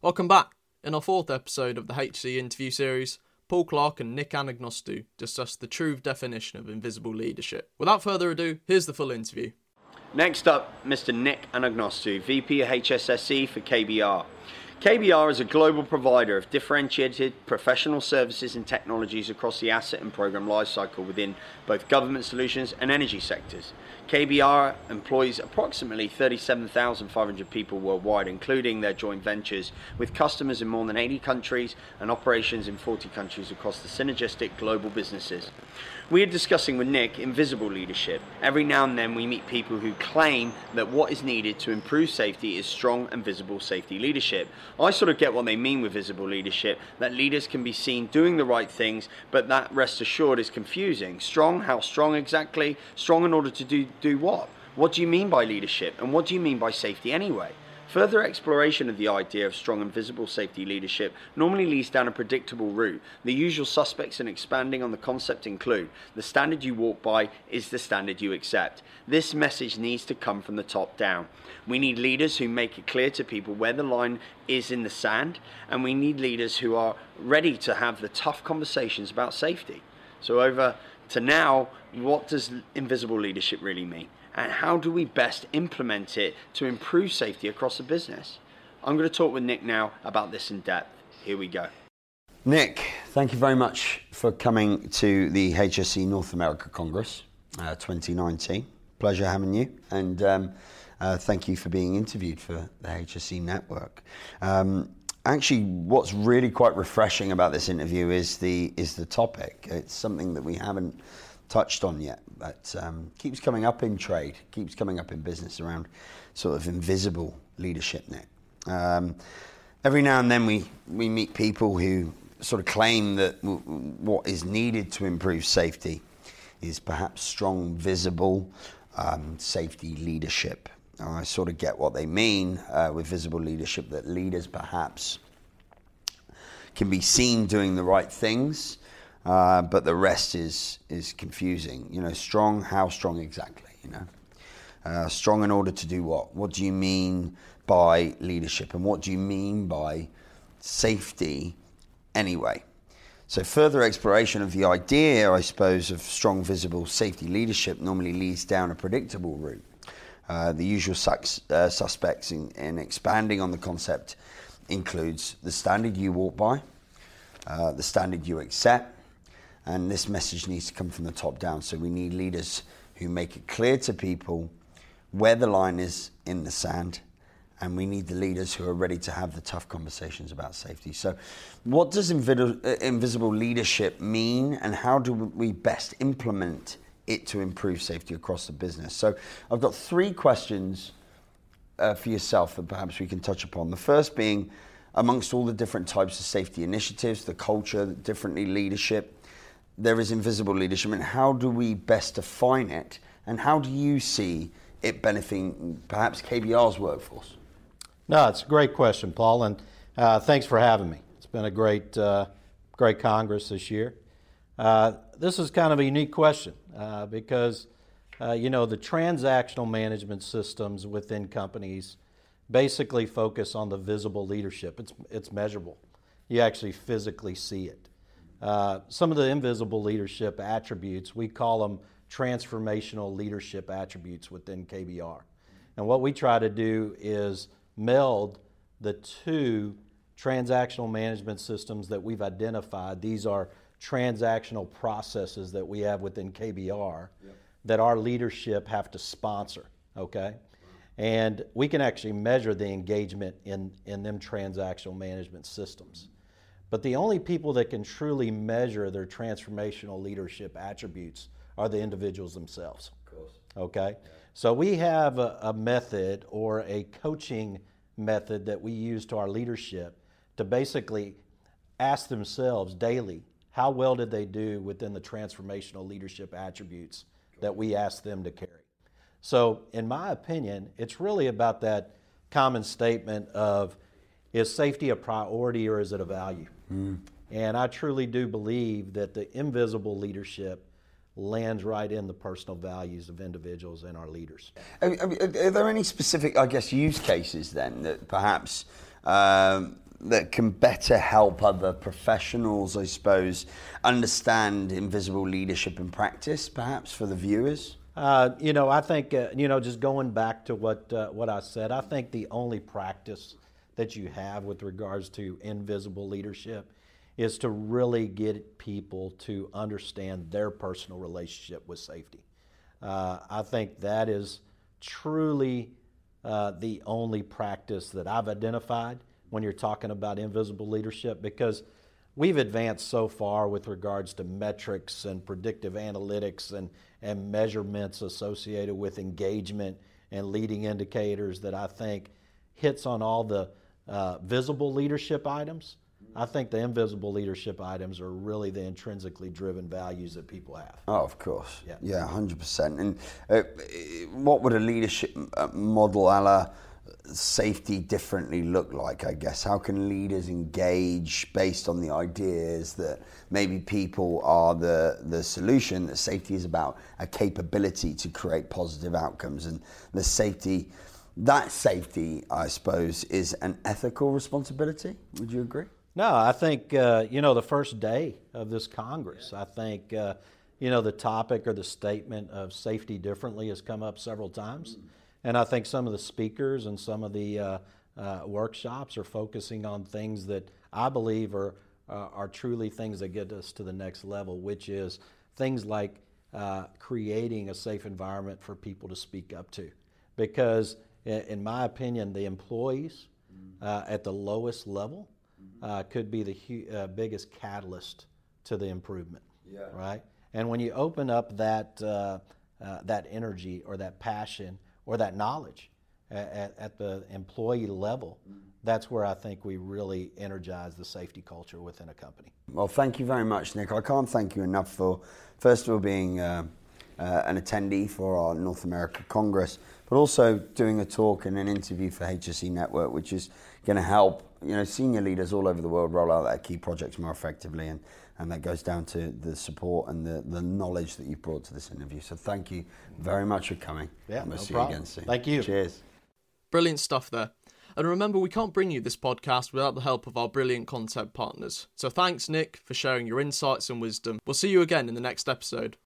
Welcome back. In our fourth episode of the HSE interview series, Paul Clark and Nick Anagnostou discuss the true definition of invisible leadership. Without further ado, here's the full interview. Next up, Mr. Nick Anagnostou, VP of HSSE for KBR. KBR is a global provider of differentiated professional services and technologies across the asset and program lifecycle within both government solutions and energy sectors. KBR employs approximately 37,500 people worldwide, including their joint ventures with customers in more than 80 countries and operations in 40 countries across the synergistic global businesses. We are discussing with Nick invisible leadership. Every now and then we meet people who claim that what is needed to improve safety is strong and visible safety leadership. I sort of get what they mean with visible leadership that leaders can be seen doing the right things, but that rest assured is confusing. Strong, how strong exactly? Strong in order to do, do what? What do you mean by leadership? And what do you mean by safety anyway? Further exploration of the idea of strong and visible safety leadership normally leads down a predictable route. The usual suspects in expanding on the concept include the standard you walk by is the standard you accept. This message needs to come from the top down. We need leaders who make it clear to people where the line is in the sand, and we need leaders who are ready to have the tough conversations about safety. So, over to now, what does invisible leadership really mean? And how do we best implement it to improve safety across the business? I'm going to talk with Nick now about this in depth. Here we go. Nick, thank you very much for coming to the HSE North America Congress uh, 2019. Pleasure having you, and um, uh, thank you for being interviewed for the HSE network. Um, actually, what's really quite refreshing about this interview is the is the topic. It's something that we haven't touched on yet, but um, keeps coming up in trade, keeps coming up in business around sort of invisible leadership net. Um, every now and then we, we meet people who sort of claim that w- what is needed to improve safety is perhaps strong, visible um, safety leadership. I sort of get what they mean uh, with visible leadership, that leaders perhaps can be seen doing the right things uh, but the rest is is confusing. You know, strong. How strong exactly? You know, uh, strong in order to do what? What do you mean by leadership, and what do you mean by safety? Anyway, so further exploration of the idea, I suppose, of strong, visible safety leadership normally leads down a predictable route. Uh, the usual uh, suspects in, in, expanding on the concept includes the standard you walk by, uh, the standard you accept, and this message needs to come from the top down. So we need leaders who make it clear to people where the line is in the sand. And we need the leaders who are ready to have the tough conversations about safety. So, what does uh, invisible leadership mean, and how do we best implement it to improve safety across the business? So, I've got three questions uh, for yourself that perhaps we can touch upon. The first being, amongst all the different types of safety initiatives, the culture, the differently leadership, there is invisible leadership, and how do we best define it? And how do you see it benefiting perhaps KBR's workforce? No, it's a great question, Paul, and uh, thanks for having me. It's been a great, uh, great Congress this year. Uh, this is kind of a unique question uh, because, uh, you know, the transactional management systems within companies basically focus on the visible leadership. It's, it's measurable. You actually physically see it. Uh, some of the invisible leadership attributes, we call them transformational leadership attributes within KBR. And what we try to do is meld the two transactional management systems that we've identified. These are transactional processes that we have within KBR yep. that our leadership have to sponsor, okay? And we can actually measure the engagement in, in them transactional management systems. But the only people that can truly measure their transformational leadership attributes are the individuals themselves. Of course. Okay? Yeah. So we have a, a, method or a coaching method that we use to our leadership to basically ask themselves daily how well did they do within the transformational leadership attributes that we ask them to carry. So, in my opinion, it's really about that common statement of is safety a priority or is it a value? Mm. And I truly do believe that the invisible leadership lands right in the personal values of individuals and our leaders. Are, are, are there any specific, I guess, use cases then that perhaps um, that can better help other professionals, I suppose, understand invisible leadership in practice, perhaps for the viewers? Uh, you know, I think uh, you know, just going back to what uh, what I said, I think the only practice that you have with regards to invisible leadership is to really get people to understand their personal relationship with safety. Uh, I think that is truly uh, the only practice that I've identified when you're talking about invisible leadership because we've advanced so far with regards to metrics and predictive analytics and, and measurements associated with engagement and leading indicators that I think hits on all the uh, visible leadership items. I think the invisible leadership items are really the intrinsically driven values that people have. Oh, of course. Yeah, yeah 100%. And uh, what would a leadership uh, model a la safety differently look like, I guess? How can leaders engage based on the ideas that maybe people are the, the solution, that safety is about a capability to create positive outcomes, and the safety, that safety, I suppose, is an ethical responsibility? Would you agree? No, I think, uh, you know, the first day of this Congress, I think, uh, you know, the topic or the statement of safety differently has come up several times. And I think some of the speakers and some of the uh, uh, workshops are focusing on things that I believe are, uh, are truly things that get us to the next level, which is things like uh, creating a safe environment for people to speak up to. Because, in my opinion, the employees uh, at the lowest level uh, could be the hu- biggest catalyst to the improvement. Yeah. Right? And when you open up that, that energy or that passion, or that knowledge at, at the employee level, that's where I think we really energize the safety culture within a company. Well, thank you very much, Nick. I can't thank you enough for, first of all, being uh, uh, an attendee for our North America Congress, but also doing a talk and an interview for HSE Network, which is going to help you know senior leaders all over the world roll out their key projects more effectively and and that goes down to the support and the, the knowledge that you've brought to this interview. So thank you very much for coming. Yeah, we'll no see problem. you again soon. Thank you. Cheers. Brilliant stuff there. And remember, we can't bring you this podcast without the help of our brilliant content partners. So thanks, Nick, for sharing your insights and wisdom. We'll see you again in the next episode.